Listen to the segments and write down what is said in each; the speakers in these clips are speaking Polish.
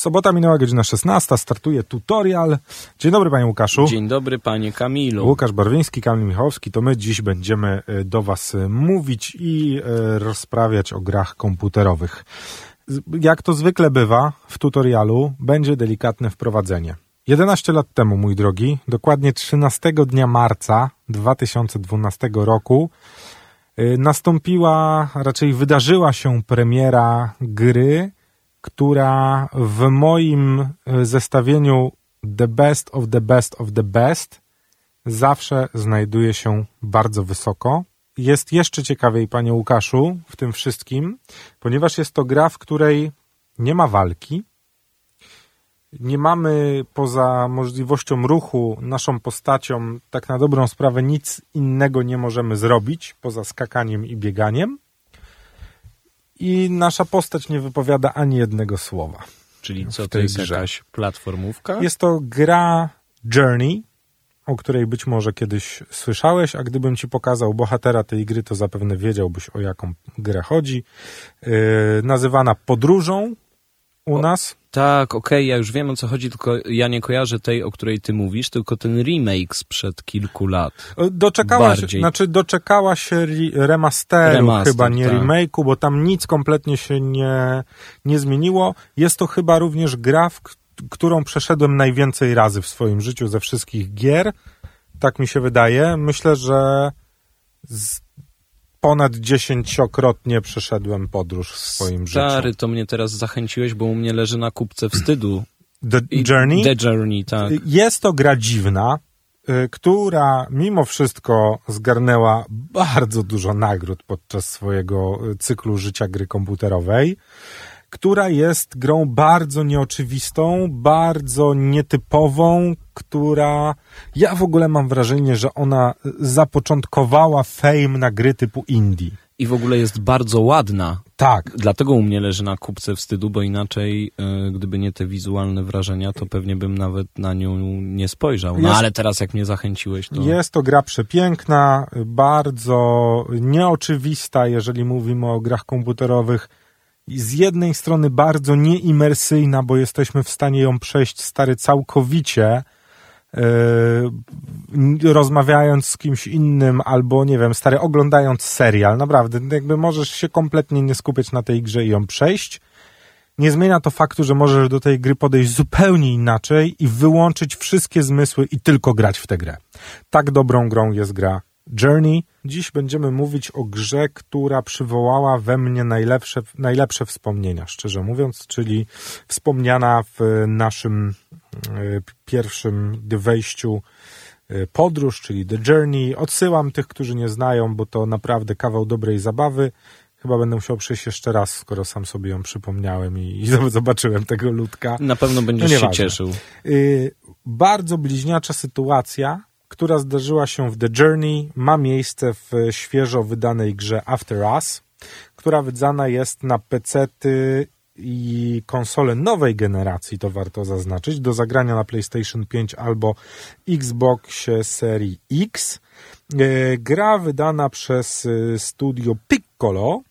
Sobota minęła godzina 16, startuje tutorial. Dzień dobry panie Łukaszu. Dzień dobry panie Kamilu. Łukasz Barwiński, Kamil Michałowski, to my dziś będziemy e, do was e, mówić i e, rozprawiać o grach komputerowych. Jak to zwykle bywa w tutorialu, będzie delikatne wprowadzenie. 11 lat temu, mój drogi, dokładnie 13 dnia marca 2012 roku nastąpiła, raczej wydarzyła się premiera gry, która w moim e, zestawieniu The Best of the Best of the Best zawsze znajduje się bardzo wysoko. Jest jeszcze ciekawiej, panie Łukaszu, w tym wszystkim, ponieważ jest to gra, w której nie ma walki. Nie mamy poza możliwością ruchu naszą postacią, tak na dobrą sprawę, nic innego nie możemy zrobić poza skakaniem i bieganiem i nasza postać nie wypowiada ani jednego słowa. Czyli co, to jest grze. jakaś platformówka? Jest to gra Journey, o której być może kiedyś słyszałeś, a gdybym ci pokazał bohatera tej gry, to zapewne wiedziałbyś o jaką grę chodzi. Yy, nazywana Podróżą u o, nas. Tak, okej, okay, ja już wiem o co chodzi, tylko ja nie kojarzę tej, o której ty mówisz, tylko ten remake sprzed kilku lat. Doczekała Bardziej. się, znaczy doczekała się remasteru Remaster, chyba, nie tak. remake'u, bo tam nic kompletnie się nie, nie zmieniło. Jest to chyba również gra, w którą przeszedłem najwięcej razy w swoim życiu ze wszystkich gier. Tak mi się wydaje. Myślę, że z ponad dziesięciokrotnie przeszedłem podróż w swoim Stary, życiu. Stary, to mnie teraz zachęciłeś, bo u mnie leży na kupce wstydu. The Journey? The Journey, tak. Jest to gra dziwna, y, która mimo wszystko zgarnęła bardzo dużo nagród podczas swojego y, cyklu życia gry komputerowej która jest grą bardzo nieoczywistą, bardzo nietypową, która ja w ogóle mam wrażenie, że ona zapoczątkowała fame na gry typu indie. I w ogóle jest bardzo ładna. Tak. Dlatego u mnie leży na kupce wstydu, bo inaczej, y, gdyby nie te wizualne wrażenia, to pewnie bym nawet na nią nie spojrzał. No jest, ale teraz jak mnie zachęciłeś, to... Jest to gra przepiękna, bardzo nieoczywista, jeżeli mówimy o grach komputerowych z jednej strony bardzo nieimersyjna, bo jesteśmy w stanie ją przejść stary całkowicie, Yy, rozmawiając z kimś innym, albo nie wiem, stary, oglądając serial, naprawdę, jakby możesz się kompletnie nie skupiać na tej grze i ją przejść. Nie zmienia to faktu, że możesz do tej gry podejść zupełnie inaczej i wyłączyć wszystkie zmysły i tylko grać w tę grę. Tak dobrą grą jest gra Journey. Dziś będziemy mówić o grze, która przywołała we mnie najlepsze, najlepsze wspomnienia, szczerze mówiąc, czyli wspomniana w naszym e, pierwszym wejściu e, podróż, czyli The Journey. Odsyłam tych, którzy nie znają, bo to naprawdę kawał dobrej zabawy. Chyba będę musiał przyjść jeszcze raz, skoro sam sobie ją przypomniałem i, i zobaczyłem tego ludka. Na pewno będziesz no się cieszył. E, bardzo bliźniacza sytuacja, która zdarzyła się w The Journey, ma miejsce w świeżo wydanej grze After Us, która wydana jest na PC-ty i konsole nowej generacji, to warto zaznaczyć, do zagrania na PlayStation 5 albo Xboxie serii X. E, gra wydana przez e, studio Piccolo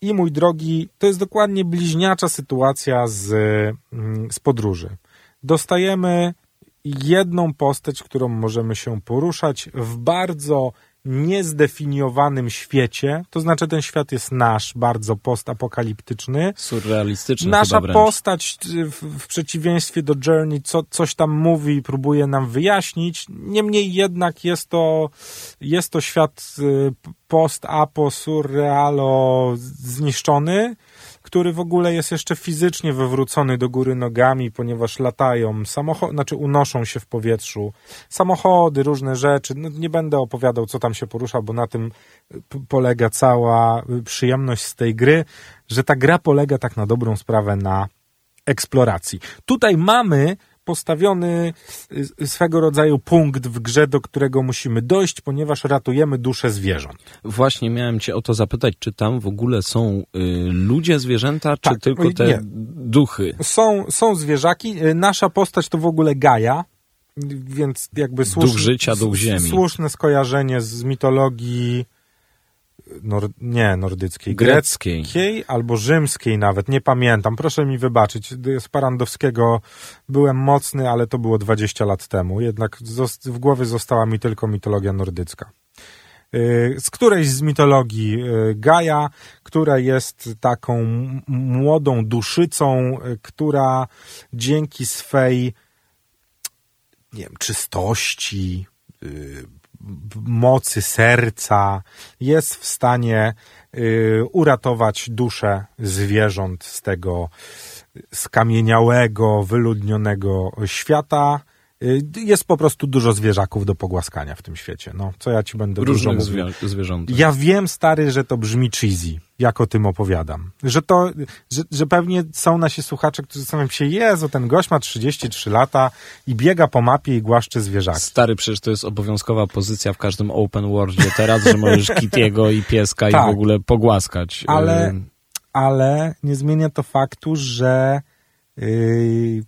i mój drogi, to jest dokładnie bliźniacza sytuacja z, mm, z podróży. Dostajemy jedną postać, którą możemy się poruszać w bardzo niezdefiniowanym świecie, to znaczy ten świat jest nasz, bardzo postapokaliptyczny. Surrealistyczny Nasza postać w, w, przeciwieństwie do Journey co, coś tam mówi i próbuje nam wyjaśnić, niemniej jednak jest to, jest to świat y, post-apo, surrealo zniszczony, który w ogóle jest jeszcze fizycznie wywrócony do góry nogami, ponieważ latają samochody, znaczy unoszą się w powietrzu, samochody, różne rzeczy. No, nie będę opowiadał, co tam się porusza, bo na tym polega cała przyjemność z tej gry, że ta gra polega tak na dobrą sprawę na eksploracji. Tutaj mamy postawiony y, swego rodzaju punkt w grze, do którego musimy dojść, ponieważ ratujemy duszę zwierząt. Właśnie miałem cię o to zapytać, czy tam w ogóle są y, ludzie, zwierzęta, czy tak, tylko te nie. duchy? Są, są zwierzaki. Y, nasza postać to w ogóle Gaja, więc jakby słuszne, duch życia, duch ziemi. słuszne skojarzenie z mitologii nor, nie nordyckiej, greckiej. greckiej albo rzymskiej nawet, nie pamiętam. Proszę mi wybaczyć, z Parandowskiego byłem mocny, ale to było 20 lat temu. Jednak w głowie została mi tylko mitologia nordycka. Y, z którejś z mitologii y, Gaja, która jest taką młodą duszycą, y, która dzięki swej nie wiem, czystości, mocy serca jest w stanie uratować duszę zwierząt z tego skamieniałego, wyludnionego świata. Y, jest po prostu dużo zwierzaków do pogłaskania w tym świecie. No, co ja ci będę Różnych zwie zwierząt. Ja wiem, stary, że to brzmi cheesy, jak o tym opowiadam. Że to, że, że pewnie są nasi słuchacze, którzy zastanawiają się, Jezu, ten gość ma 33 lata i biega po mapie i głaszcze zwierzaki. Stary, przecież to jest obowiązkowa pozycja w każdym open worldzie teraz, że możesz Kitiego i pieska tak, i w ogóle pogłaskać. Ale, ale nie zmienia to faktu, że yy,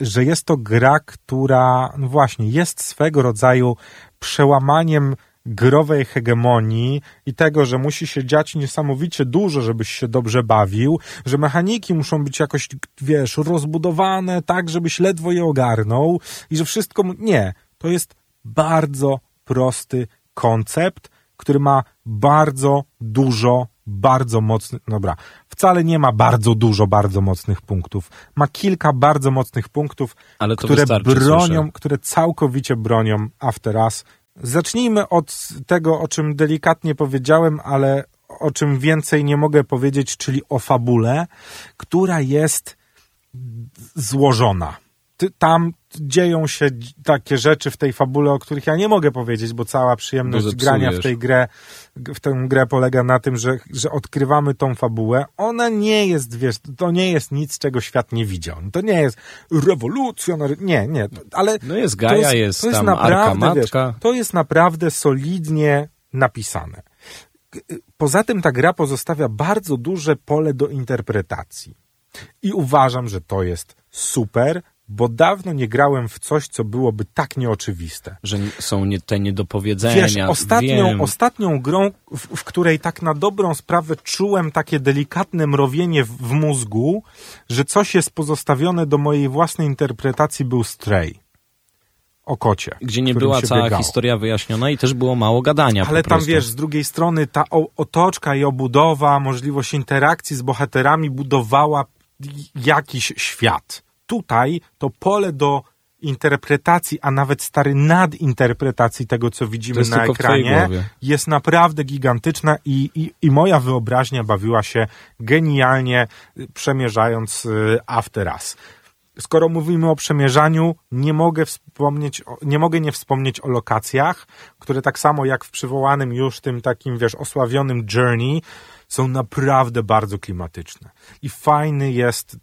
że jest to gra, która, no właśnie, jest swego rodzaju przełamaniem growej hegemonii i tego, że musi się dziać niesamowicie dużo, żebyś się dobrze bawił, że mechaniki muszą być jakoś, wiesz, rozbudowane tak, żebyś ledwo je ogarnął i że wszystko... Nie, to jest bardzo prosty koncept, który ma bardzo dużo bardzo mocny, dobra, wcale nie ma bardzo dużo bardzo mocnych punktów. Ma kilka bardzo mocnych punktów, które bronią, słyszę. które całkowicie bronią After Us. Zacznijmy od tego, o czym delikatnie powiedziałem, ale o czym więcej nie mogę powiedzieć, czyli o fabule, która jest złożona tam dzieją się takie rzeczy w tej fabule, o których ja nie mogę powiedzieć, bo cała przyjemność grania w tej grę, w tę grę polega na tym, że, że odkrywamy tą fabułę. Ona nie jest, wiesz, to nie jest nic, czego świat nie widział. To nie jest rewolucja, nie, nie, ale... No jest Gaja, jest, jest, to jest tam naprawdę, wiesz, to jest naprawdę solidnie napisane. Poza tym ta gra pozostawia bardzo duże pole do interpretacji. I uważam, że to jest super, bo dawno nie grałem w coś, co byłoby tak nieoczywiste. Że są nie, te niedopowiedzenia. Wiesz, ostatnią, wiem. ostatnią grą, w, w, której tak na dobrą sprawę czułem takie delikatne mrowienie w, w mózgu, że coś jest pozostawione do mojej własnej interpretacji, był Stray o kocie. Gdzie nie była cała biegało. historia wyjaśniona i też było mało gadania. Ale tam wiesz, z drugiej strony ta otoczka i obudowa, możliwość interakcji z bohaterami budowała jakiś świat tutaj to pole do interpretacji, a nawet stary nadinterpretacji tego, co widzimy na ekranie, jest naprawdę gigantyczna i, i, i moja wyobraźnia bawiła się genialnie przemierzając y, After Us. Skoro mówimy o przemierzaniu, nie mogę wspomnieć, nie mogę nie wspomnieć o lokacjach, które tak samo jak w przywołanym już tym takim, wiesz, osławionym Journey, są naprawdę bardzo klimatyczne. I fajny jest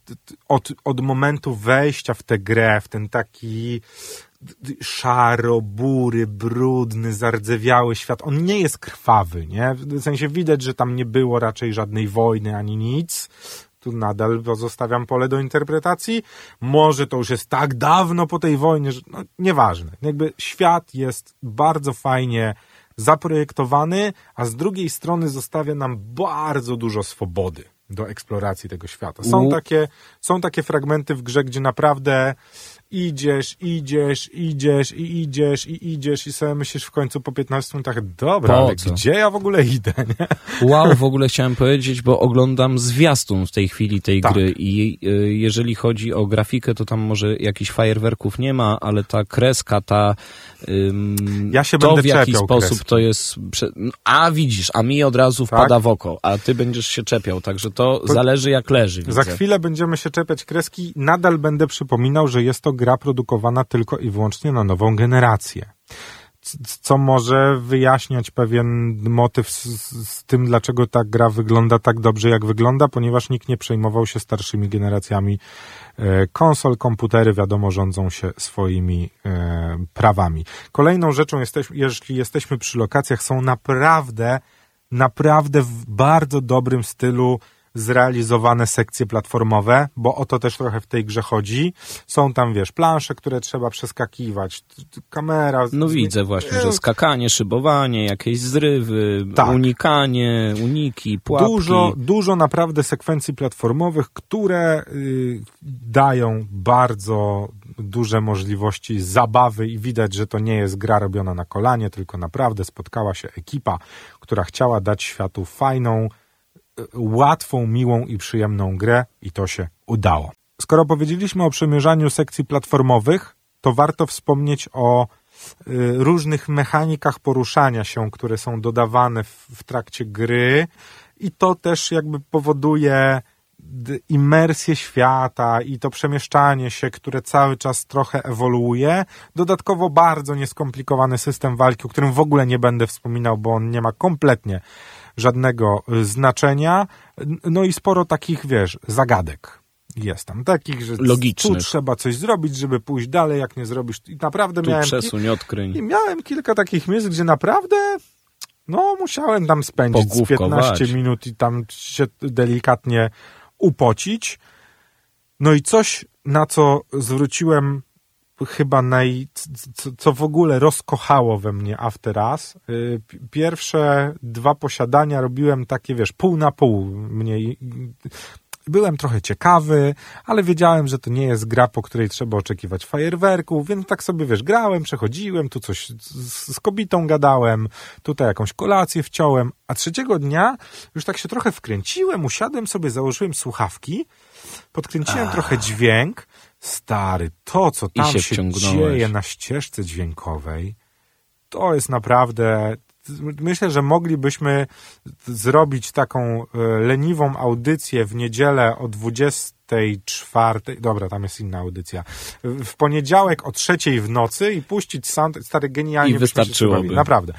od, od momentu wejścia w tę grę, w ten taki szaro, bury, brudny, zardzewiały świat. On nie jest krwawy, nie? W sensie widać, że tam nie było raczej żadnej wojny ani nic. Tu nadal pozostawiam pole do interpretacji. Może to już jest tak dawno po tej wojnie, że no, nieważne. Jakby świat jest bardzo fajnie zaprojektowany, a z drugiej strony zostawia nam bardzo dużo swobody do eksploracji tego świata. Są, takie, są takie fragmenty w grze, gdzie naprawdę idziesz, idziesz, idziesz i idziesz i idziesz i sobie myślisz w końcu po 15 minutach, dobra, ale gdzie ja w ogóle idę, nie? Wow, w ogóle chciałem powiedzieć, bo oglądam zwiastun w tej chwili tej tak. gry i y, jeżeli chodzi o grafikę, to tam może jakichś fajerwerków nie ma, ale ta kreska, ta ym, ja się to będę w jaki sposób to jest a widzisz, a mi od razu tak? wpada w oko, a ty będziesz się czepiał, także to, to zależy jak leży. Widzę. Za chwilę będziemy się czepiać kreski, nadal będę przypominał, że jest to gra produkowana tylko i wyłącznie na nową generację. Co może wyjaśniać pewien motyw z, z, tym, dlaczego ta gra wygląda tak dobrze, jak wygląda, ponieważ nikt nie przejmował się starszymi generacjami e, konsol, komputery, wiadomo, rządzą się swoimi e, prawami. Kolejną rzeczą, jesteś, jeśli jesteśmy przy lokacjach, są naprawdę, naprawdę w bardzo dobrym stylu zrealizowane sekcje platformowe, bo o to też trochę w tej grze chodzi. Są tam, wiesz, plansze, które trzeba przeskakiwać, kamera. No widzę właśnie, że skakanie, szybowanie, jakieś zrywy, tak. unikanie, uniki, pułapki. Dużo, dużo naprawdę sekwencji platformowych, które y, dają bardzo duże możliwości zabawy i widać, że to nie jest gra robiona na kolanie, tylko naprawdę spotkała się ekipa, która chciała dać światu fajną, łatwą, miłą i przyjemną grę i to się udało. Skoro powiedzieliśmy o przemierzaniu sekcji platformowych, to warto wspomnieć o y, różnych mechanikach poruszania się, które są dodawane w, w trakcie gry i to też jakby powoduje imersję świata i to przemieszczanie się, które cały czas trochę ewoluuje. Dodatkowo bardzo nieskomplikowany system walki, o którym w ogóle nie będę wspominał, bo on nie ma kompletnie żadnego y, znaczenia. No i sporo takich, wiesz, zagadek jest tam takich, że Logicznych. tu trzeba coś zrobić, żeby pójść dalej, jak nie zrobisz. I naprawdę tu miałem. Przesuń, odkryń. I miałem kilka takich miejsc, gdzie naprawdę no, musiałem tam spędzić 15 minut i tam się delikatnie upocić. No i coś, na co zwróciłem chyba naj, co, w ogóle rozkochało we mnie After Us. Y, pierwsze dwa posiadania robiłem takie, wiesz, pół na pół. Mniej, byłem trochę ciekawy, ale wiedziałem, że to nie jest gra, po której trzeba oczekiwać fajerwerków, więc tak sobie, wiesz, grałem, przechodziłem, tu coś z, z kobitą gadałem, tutaj jakąś kolację wciąłem, a trzeciego dnia już tak się trochę wkręciłem, usiadłem sobie, założyłem słuchawki, podkręciłem trochę dźwięk, stary, to co tam się, się dzieje na ścieżce dźwiękowej, to jest naprawdę, myślę, że moglibyśmy zrobić taką e, leniwą audycję w niedzielę o 24. Dobra, tam jest inna audycja. W poniedziałek o trzeciej w nocy i puścić sound, stary genialnie. I wystarczyłoby. Naprawdę.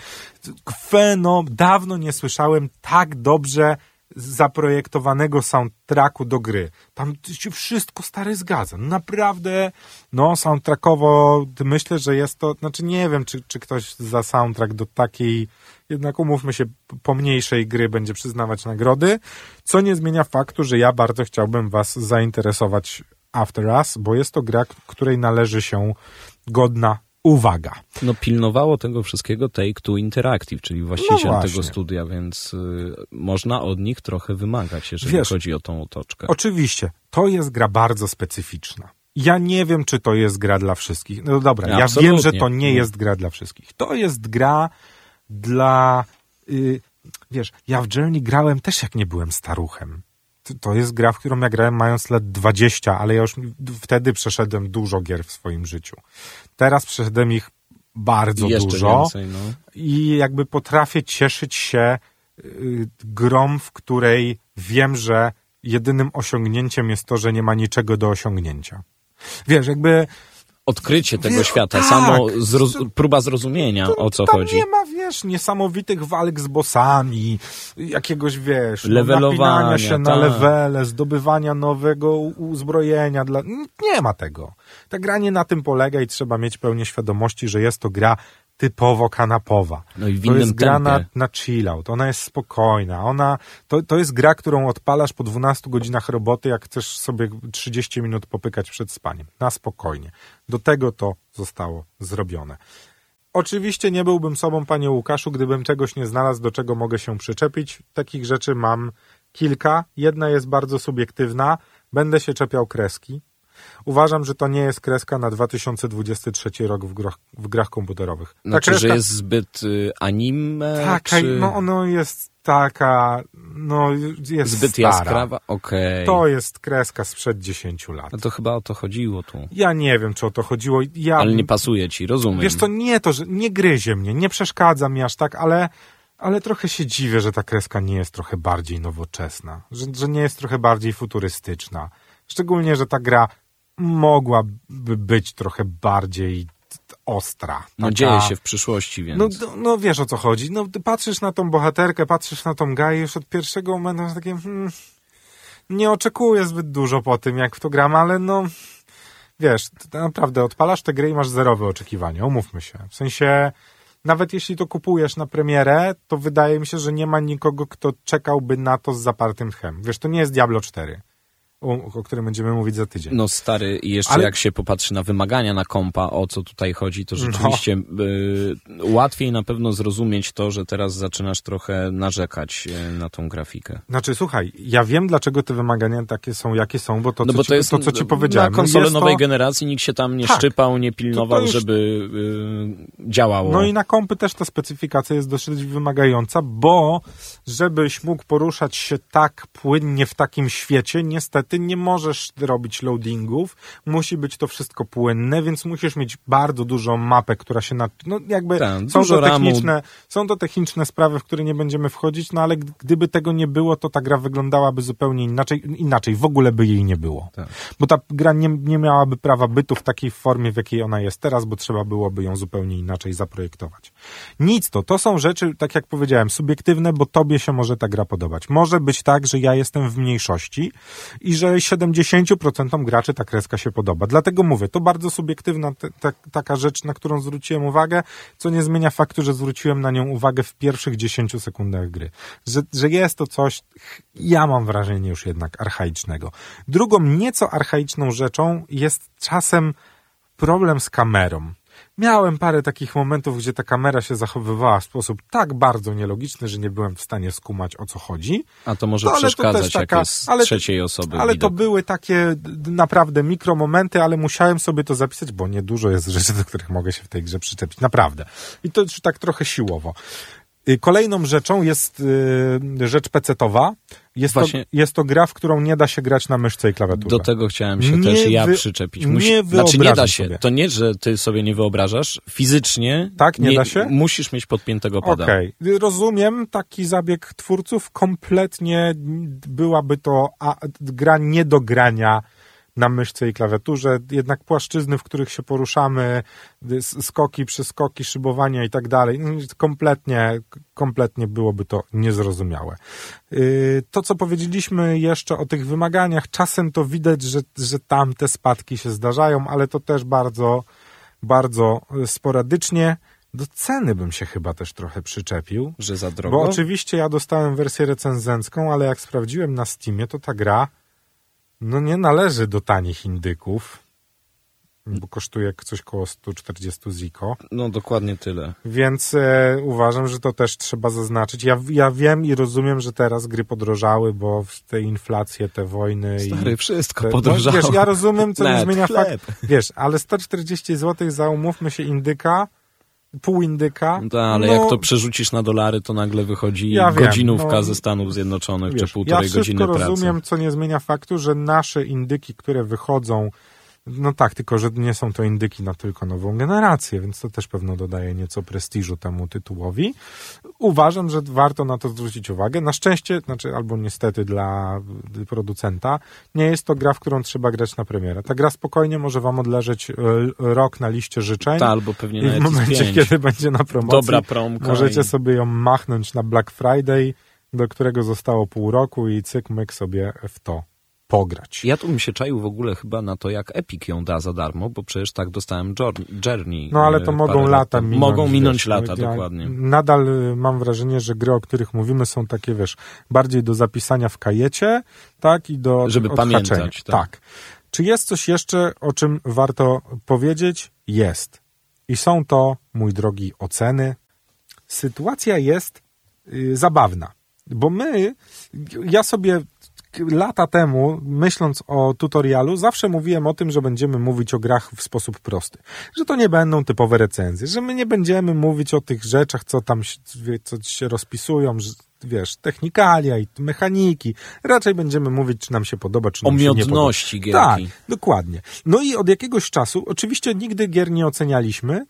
Feno, dawno nie słyszałem tak dobrze zaprojektowanego soundtracku do gry. Tam się wszystko stary zgadza. Naprawdę, no soundtrackowo myślę, że jest to, znaczy nie wiem, czy, czy ktoś za soundtrack do takiej, jednak umówmy się, pomniejszej gry będzie przyznawać nagrody, co nie zmienia faktu, że ja bardzo chciałbym was zainteresować After Us, bo jest to gra, której należy się godna uwaga. No pilnowało tego wszystkiego Take-Two Interactive, czyli właściciel no tego studia, więc y, można od nich trochę wymagać, jeżeli Wiesz, chodzi o tą otoczkę. Oczywiście, to jest gra bardzo specyficzna. Ja nie wiem, czy to jest gra dla wszystkich. No dobra, ja, ja wiem, że to nie jest gra dla wszystkich. To jest gra dla... Y, wiesz, ja w Journey grałem też jak nie byłem staruchem to jest gra, w którą ja grałem mając lat 20, ale ja już wtedy przeszedłem dużo gier w swoim życiu. Teraz przeszedłem ich bardzo dużo więcej, no. i jakby potrafię cieszyć się y, grom, w której wiem, że jedynym osiągnięciem jest to, że nie ma niczego do osiągnięcia. Wiesz, jakby odkrycie tego wiesz, świata, tak, samo zroz próba zrozumienia, to, o co tam chodzi. nie ma, wiesz, niesamowitych walk z bossami, jakiegoś, wiesz, no, napinania się na tak. levele, zdobywania nowego uzbrojenia. Dla... Nie ma tego. Ta gra nie na tym polega i trzeba mieć pełnię świadomości, że jest to gra typowo kanapowa. No i w to jest gra na, na chillout, ona jest spokojna, ona, to, to jest gra, którą odpalasz po 12 godzinach roboty, jak chcesz sobie 30 minut popykać przed spaniem. Na spokojnie. Do tego to zostało zrobione. Oczywiście nie byłbym sobą, panie Łukaszu, gdybym czegoś nie znalazł, do czego mogę się przyczepić. Takich rzeczy mam kilka. Jedna jest bardzo subiektywna. Będę się czepiał kreski. Uważam, że to nie jest kreska na 2023 rok w grach, w grach komputerowych. Ta znaczy, kreska... że jest zbyt y, anime? Taka, czy... no ono jest taka, no jest Zbyt stara. jaskrawa? Okej. Okay. To jest kreska sprzed 10 lat. No to chyba o to chodziło tu. Ja nie wiem, czy o to chodziło. Ja... Ale nie pasuje ci, rozumiem. Wiesz, to nie to, że nie gryzie mnie, nie przeszkadza mi aż tak, ale ale trochę się dziwię, że ta kreska nie jest trochę bardziej nowoczesna, że, że nie jest trochę bardziej futurystyczna. Szczególnie, że ta gra mogłaby być trochę bardziej ostra. Taka... No dzieje się w przyszłości, więc... No, no, no, wiesz o co chodzi. No patrzysz na tą bohaterkę, patrzysz na tą gaję już od pierwszego momentu takie... Hmm, nie oczekuję zbyt dużo po tym, jak w to gram, ale no... Wiesz, naprawdę odpalasz tę grę i masz zerowe oczekiwania, umówmy się. W sensie nawet jeśli to kupujesz na premierę, to wydaje mi się, że nie ma nikogo, kto czekałby na to z zapartym tchem. Wiesz, to nie jest Diablo 4 o, o którym będziemy mówić za tydzień. No stary, i jeszcze Ale... jak się popatrzy na wymagania na kompa, o co tutaj chodzi, to no. rzeczywiście no. y, łatwiej na pewno zrozumieć to, że teraz zaczynasz trochę narzekać y, na tą grafikę. Znaczy, słuchaj, ja wiem, dlaczego te wymagania takie są, jakie są, bo to, no co, bo to, ci, jest, to co ci powiedziałem... Na konsole nowej to... generacji nikt się tam nie tak. szczypał, nie pilnował, już... żeby y, działało. No i na kompy też ta specyfikacja jest dosyć wymagająca, bo żebyś mógł poruszać się tak płynnie w takim świecie, niestety ty nie możesz robić loadingów, musi być to wszystko płynne, więc musisz mieć bardzo dużą mapę, która się na... No jakby Ten, są, to techniczne, są to techniczne sprawy, w które nie będziemy wchodzić, no ale gdyby tego nie było, to ta gra wyglądałaby zupełnie inaczej, inaczej w ogóle by jej nie było. Tak. Bo ta gra nie, nie miałaby prawa bytu w takiej formie, w jakiej ona jest teraz, bo trzeba byłoby ją zupełnie inaczej zaprojektować. Nic to, to są rzeczy, tak jak powiedziałem, subiektywne, bo tobie się może ta gra podobać. Może być tak, że ja jestem w mniejszości i że że 70% graczy ta kreska się podoba. Dlatego mówię, to bardzo subiektywna taka rzecz, na którą zwróciłem uwagę, co nie zmienia faktu, że zwróciłem na nią uwagę w pierwszych 10 sekundach gry. Że, że jest to coś, ja mam wrażenie już jednak archaicznego. Drugą nieco archaiczną rzeczą jest czasem problem z kamerą. Miałem parę takich momentów, gdzie ta kamera się zachowywała w sposób tak bardzo nielogiczny, że nie byłem w stanie skumać o co chodzi. A to może no, przeszkadzać, to taka, ale, trzeciej osoby Ale widok. to były takie naprawdę mikromomenty, ale musiałem sobie to zapisać, bo niedużo jest rzeczy, do których mogę się w tej grze przyczepić. Naprawdę. I to już tak trochę siłowo. Y, kolejną rzeczą jest y, rzecz pecetowa. Jest, to, jest to gra, w którą nie da się grać na myszce i klawiaturze. Do tego chciałem się nie też ja wy, przyczepić. Musi, nie znaczy nie da się. Sobie. To nie, że ty sobie nie wyobrażasz. Fizycznie tak, nie, nie da się? musisz mieć podpiętego pada. Okej, okay. rozumiem taki zabieg twórców. Kompletnie byłaby to a, gra nie do grania na myszce i klawiaturze. Jednak płaszczyzny, w których się poruszamy, skoki, przeskoki, szybowania i tak dalej, no, kompletnie, kompletnie byłoby to niezrozumiałe. Y, to, co powiedzieliśmy jeszcze o tych wymaganiach, czasem to widać, że, że tam te spadki się zdarzają, ale to też bardzo, bardzo sporadycznie. Do ceny bym się chyba też trochę przyczepił. Że za drogo? Bo oczywiście ja dostałem wersję recenzencką, ale jak sprawdziłem na Steamie, to ta gra no nie należy do tanich indyków, bo kosztuje coś koło 140 ziko. No dokładnie tyle. Więc e, uważam, że to też trzeba zaznaczyć. Ja, ja wiem i rozumiem, że teraz gry podrożały, bo te inflacje, te wojny... Stary, i wszystko te, podrożało. No, wiesz, ja rozumiem, co nie zmienia fakt. Wiesz, ale 140 zł za, umówmy się, indyka pół indyka. No tak, ale no, jak to przerzucisz na dolary, to nagle wychodzi ja godzinówka wiem, no, ze Stanów Zjednoczonych, wiesz, czy półtorej ja godziny pracy. Ja rozumiem, co nie zmienia faktu, że nasze indyki, które wychodzą no tak, tylko że nie są to indyki na tylko nową generację, więc to też pewno dodaje nieco prestiżu temu tytułowi. Uważam, że warto na to zwrócić uwagę. Na szczęście, znaczy albo niestety dla producenta, nie jest to gra, w którą trzeba grać na premierę. Ta gra spokojnie może wam odleżeć e, rok na liście życzeń. Ta, albo pewnie I w momencie, kiedy będzie na promocji, Dobra promka możecie i... sobie ją machnąć na Black Friday, do którego zostało pół roku i cyk, myk sobie w to pograć. Ja tu bym się czaił w ogóle chyba na to, jak Epic ją da za darmo, bo przecież tak dostałem Journey. No ale to e, mogą lata minąć. Mogą minąć wiesz, lata, ja dokładnie. Nadal y, mam wrażenie, że gry, o których mówimy są takie, wiesz, bardziej do zapisania w kajecie, tak, i do Żeby pamiętać. Tak. tak. Czy jest coś jeszcze, o czym warto powiedzieć? Jest. I są to, mój drogi, oceny. Sytuacja jest y, zabawna, bo my, ja sobie lata temu, myśląc o tutorialu, zawsze mówiłem o tym, że będziemy mówić o grach w sposób prosty. Że to nie będą typowe recenzje, że my nie będziemy mówić o tych rzeczach, co tam co się rozpisują, że, wiesz, technikalia i mechaniki. Raczej będziemy mówić, czy nam się podoba, czy nam o się nie podoba. gierki. Tak, dokładnie. No i od jakiegoś czasu, oczywiście nigdy gier nie ocenialiśmy,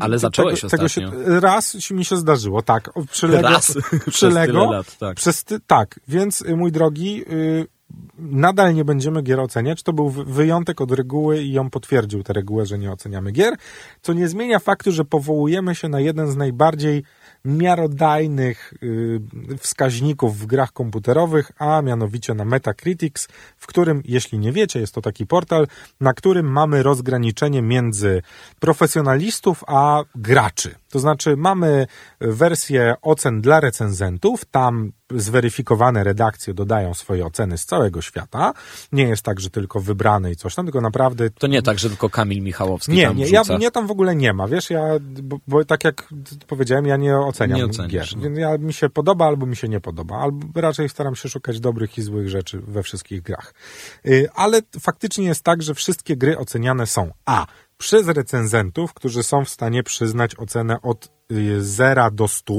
ale zacząłeś tego, tego się, Raz mi się zdarzyło, tak. Przy Lego, raz, przy Lego, lat, tak. Przez ty, tak, więc y, mój drogi, yy, nadal nie będziemy gier oceniać. To był wyjątek od reguły i ją potwierdził tę regułę, że nie oceniamy gier, co nie zmienia faktu, że powołujemy się na jeden z najbardziej miarodajnych y, wskaźników w grach komputerowych, a mianowicie na Metacritics, w którym, jeśli nie wiecie, jest to taki portal, na którym mamy rozgraniczenie między profesjonalistów a graczy. To znaczy mamy wersję ocen dla recenzentów, tam zweryfikowane redakcje dodają swoje oceny z całego świata. Nie jest tak, że tylko wybrane i coś tam, tylko naprawdę... To nie tak, że tylko Kamil Michałowski nie, tam nie, wrzuca. ja, mnie tam w ogóle nie ma, wiesz, ja, bo, bo tak jak powiedziałem, ja nie oceniam Nie oceniasz, gier. no. Ja, mi się podoba albo mi się nie podoba, albo raczej staram się szukać dobrych i złych rzeczy we wszystkich grach. Y, Ale faktycznie jest tak, że wszystkie gry oceniane są a. przez recenzentów, którzy są w stanie przyznać ocenę od 0 do 100.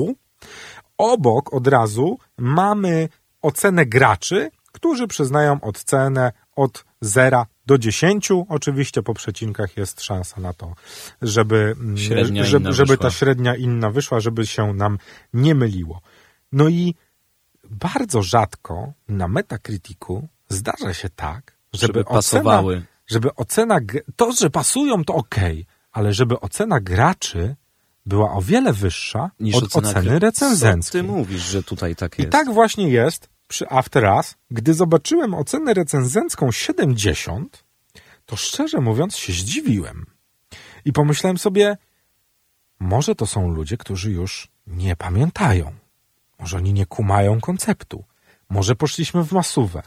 Obok od razu mamy ocenę graczy, którzy przyznają ocenę od 0 do 10. Oczywiście po przecinkach jest szansa na to, żeby, mm, Średnia żeby, żeby wyszła. ta średnia inna wyszła, żeby się nam nie myliło. No i bardzo rzadko na Metacriticu zdarza się tak, żeby, Żeby ocena, pasowały. Żeby ocena, to, że pasują to okej, ale żeby ocena graczy była o wiele wyższa Niż od oceny recenzenckiej. ty mówisz, że tutaj tak I jest? tak właśnie jest przy After Us. Gdy zobaczyłem ocenę recenzencką 70, to szczerze mówiąc się zdziwiłem. I pomyślałem sobie, może to są ludzie, którzy już nie pamiętają. Może oni nie kumają konceptu. Może poszliśmy w masówę.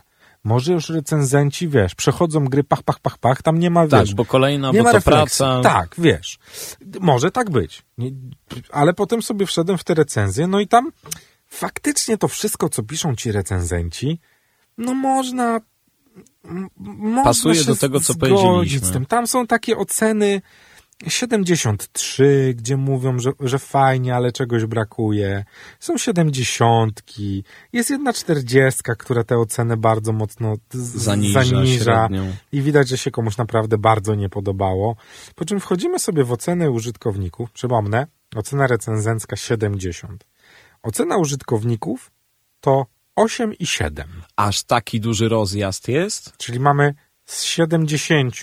Może już recenzenci, wiesz, przechodzą gry pach, pach, pach, pach, tam nie ma, Tak, wiesz, bo kolejna, nie bo ma to praca. Tak, wiesz. Może tak być. Nie, ale potem sobie wszedłem w te recenzje, no i tam faktycznie to wszystko, co piszą ci recenzenci, no można. m- można Pasuje do tego, co powiedzieliśmy. Tam są takie oceny 73, gdzie mówią, że, że fajnie, ale czegoś brakuje. Są 70, jest jedna 40, która tę ocenę bardzo mocno Zaniża, zaniża i widać, że się komuś naprawdę bardzo nie podobało. Po czym wchodzimy sobie w ocenę użytkowników. Przypomnę, ocena recenzencka 70. Ocena użytkowników to 8 i 7. Aż taki duży rozjazd jest? Czyli mamy z 70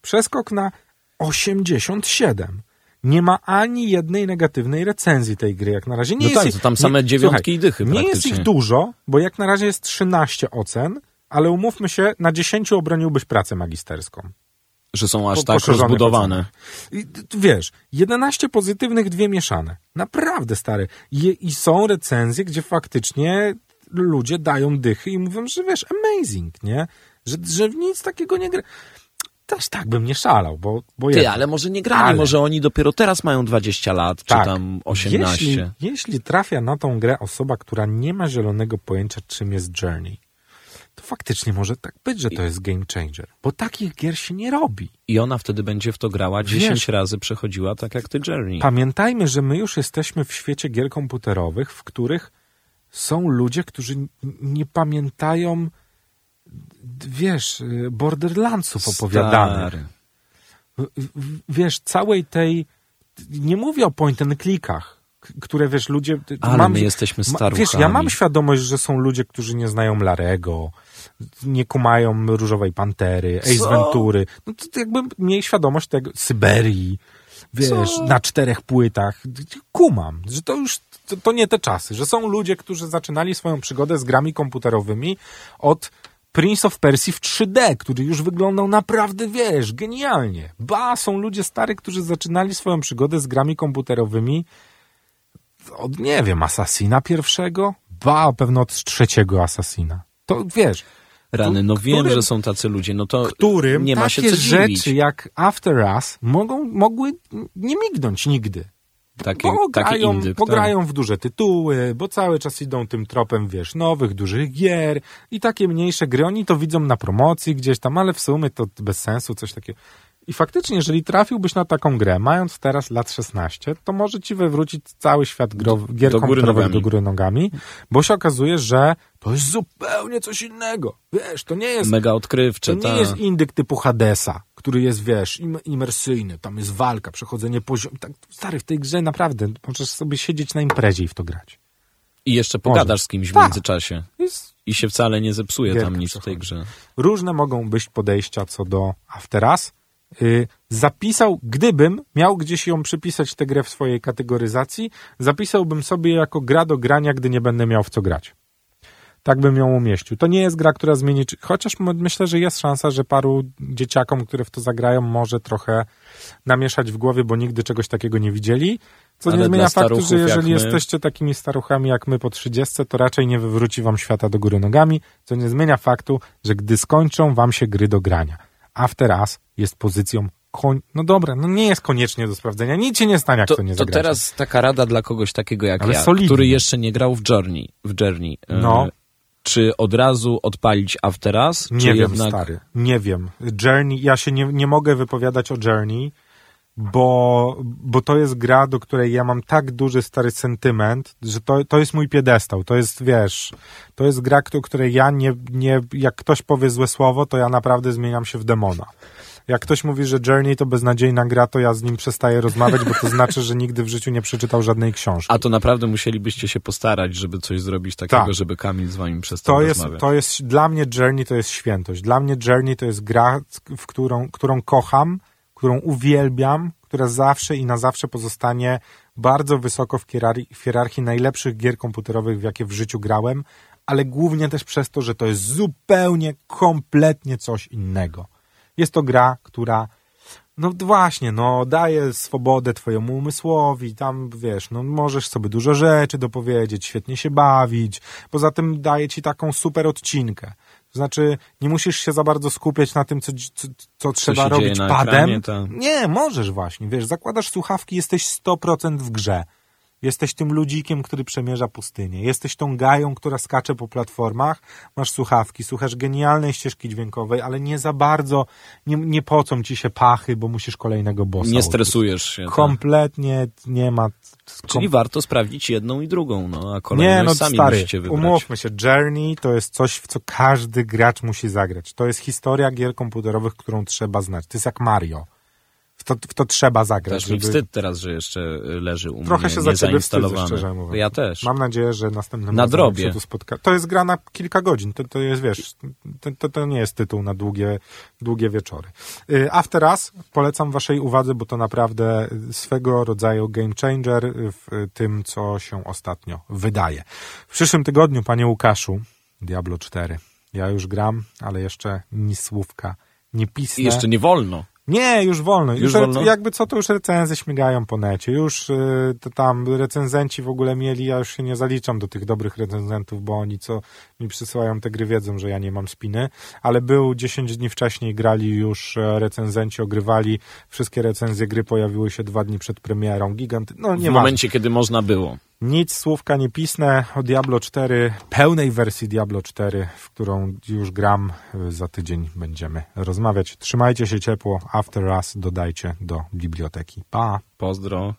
przeskok na 87. Nie ma ani jednej negatywnej recenzji tej gry, jak na razie. Nie No jest tak, ich, to tam same nie, dziewiątki słuchaj, i dychy Nie jest ich dużo, bo jak na razie jest 13 ocen, ale umówmy się, na 10 obroniłbyś pracę magisterską. Że są aż Po- tak rozbudowane. I, wiesz, 11 pozytywnych, dwie mieszane. Naprawdę stare. I, I są recenzje, gdzie faktycznie ludzie dają dychy i mówią, że wiesz, amazing, nie? Że, że w nic takiego nie gra. Też tak bym nie szalał, bo, bo Ty, jednak- ale może nie grali, Ale- może oni dopiero teraz mają 20 lat, czy Tak. tam 18. Jeśli, jeśli trafia na tą grę osoba, która nie ma zielonego pojęcia, czym jest Journey, to faktycznie może tak być, że to jest game changer. Bo takich gier się nie robi. I ona wtedy będzie w to grała 10 Wiesz- razy przechodziła, tak jak ty Journey. Pamiętajmy, że my już jesteśmy w świecie gier komputerowych, w których są ludzie, którzy nie pamiętają, wiesz, y, Borderlandsów opowiadanych. Wiesz, całej tej, nie mówię o point and clickach, które wiesz, ludzie... Ale my jesteśmy staruchami. Wiesz, ja mam świadomość, że są ludzie, którzy nie znają Larego, nie kumają Różowej Pantery, Ace Co? Ventury. No to, jakby mieli świadomość tego, Syberii, wiesz, Co? na czterech płytach. Kumam, że to już, to, to nie te czasy, że są ludzie, którzy zaczynali swoją przygodę z grami komputerowymi od Prince of Persia w 3D, który już wyglądał naprawdę, wiesz, genialnie. Ba, są ludzie stary, którzy zaczynali swoją przygodę z grami komputerowymi od, nie wiem, Assassina pierwszego? Ba, pewno od trzeciego Assassina. To wiesz, Rany, no wiem, którym- że są tacy ludzie, no to którym nie ma się co rzeczy dziwić. jak After Us mogą, mogły nie mignąć nigdy. Takie, bo grają, indyk, bo tak. grają w duże tytuły, bo cały czas idą tym tropem, wiesz, nowych, dużych gier i takie mniejsze gry. Oni to widzą na promocji gdzieś tam, ale w sumie to bez sensu, coś takiego. I faktycznie, jeżeli trafiłbyś na taką grę, mając teraz lat 16, to może ci wywrócić cały świat gro, gier do komputerowych nogami. do góry nogami, bo się okazuje, że to jest zupełnie coś innego. Wiesz, to nie jest Mega odkrywcze, to ta. nie jest indyk typu Hadesa, który jest, wiesz, im, imersyjny, tam jest walka, przechodzenie poziomu. Tak, stary, w tej grze naprawdę możesz sobie siedzieć na imprezie i w to grać. I jeszcze pogadasz z kimś w Tak. międzyczasie. Jest, I się wcale nie zepsuje Gierka tam nic w tej grze. różne mogą być podejścia co do After Us. Y, zapisał, gdybym miał gdzieś ją przypisać tę grę w swojej kategoryzacji, zapisałbym sobie jako gra do grania, gdy nie będę miał w co grać. Tak bym ją umieścił. To nie jest gra, która zmieni, chociaż myślę, że jest szansa, że paru dzieciakom, które w to zagrają, może trochę namieszać w głowie, bo nigdy czegoś takiego nie widzieli. Co Ale nie zmienia faktu, że jeżeli jesteście takimi staruchami jak my po 30, to raczej nie wywróci wam świata do góry nogami, co nie zmienia faktu, że gdy skończą wam się gry do grania. After Us jest pozycją koń... No dobra, no nie jest koniecznie do sprawdzenia. Nic się nie stanie, jak to, to nie zagracie. To teraz taka rada dla kogoś takiego jak Ale ja, który jeszcze nie grał w Journey. W Journey. No. Czy od razu odpalić After Us? Nie wiem, jednak... stary. Nie wiem. Journey, ja się nie, nie mogę wypowiadać o Journey, bo, bo to jest gra, do której ja mam tak duży stary sentyment, że to, to jest mój piedestał, to jest, wiesz, to jest gra, do której ja nie, nie, jak ktoś powie złe słowo, to ja naprawdę zmieniam się w demona. Jak ktoś mówi, że Journey to beznadziejna gra, to ja z nim przestaję rozmawiać, bo to znaczy, że nigdy w życiu nie przeczytał żadnej książki. A to naprawdę musielibyście się postarać, żeby coś zrobić takiego, tak. żeby Kamil z wami przestał to jest, rozmawiać. To jest, dla mnie Journey to jest świętość. Dla mnie Journey to jest gra, w którą, którą kocham, którą uwielbiam, która zawsze i na zawsze pozostanie bardzo wysoko w hierarchii, w hierarchii najlepszych gier komputerowych, w jakie w życiu grałem, ale głównie też przez to, że to jest zupełnie, kompletnie coś innego. Jest to gra, która no właśnie, no daje swobodę twojemu umysłowi, tam wiesz, no możesz sobie dużo rzeczy dopowiedzieć, świetnie się bawić, poza tym daje ci taką super odcinkę. To znaczy, nie musisz się za bardzo skupiać na tym, co, co, co trzeba robić padem. Ekranie, Nie, możesz właśnie, wiesz, zakładasz słuchawki, jesteś 100% w grze. Jesteś tym ludzikiem, który przemierza pustynię. Jesteś tą gają, która skacze po platformach. Masz słuchawki, słuchasz genialnej ścieżki dźwiękowej, ale nie za bardzo, nie, nie pocą ci się pachy, bo musisz kolejnego bossa. Nie stresujesz się. Tak. Kompletnie tak. nie ma... Czyli warto sprawdzić jedną i drugą, no a kolejną nie, no, sami stary, musicie wybrać. Umówmy się, Journey to jest coś, w co każdy gracz musi zagrać. To jest historia gier komputerowych, którą trzeba znać. To jest jak Mario w to, w to trzeba zagrać. Też mi żeby... wstyd teraz, że jeszcze leży u mnie Trochę się za ciebie wstydzę, szczerze mówiąc. Ja też. Mam nadzieję, że następnym na drobie. tu spotka... To jest gra na kilka godzin. To, to jest, wiesz, to, to, to nie jest tytuł na długie, długie wieczory. Y, After Us polecam waszej uwadze, bo to naprawdę swego rodzaju game changer w tym, co się ostatnio wydaje. W przyszłym tygodniu, panie Łukaszu, Diablo 4. Ja już gram, ale jeszcze ni słówka nie pisnę. I jeszcze nie wolno. Nie, już wolno. Już, już wolno? Jakby co, to już recenzje śmigają po necie. Już y, tam recenzenci w ogóle mieli, ja już się nie zaliczam do tych dobrych recenzentów, bo oni co mi przysyłają te gry wiedzą, że ja nie mam spiny, ale był 10 dni wcześniej, grali już e, recenzenci, ogrywali, wszystkie recenzje gry pojawiły się dwa dni przed premierą. Gigant, no nie W momencie, kiedy można było. Nic, słówka nie pisnę o Diablo 4, pełnej wersji Diablo 4, w którą już gram. Za tydzień będziemy rozmawiać. Trzymajcie się ciepło. After Us dodajcie do biblioteki. Pa! Pozdro.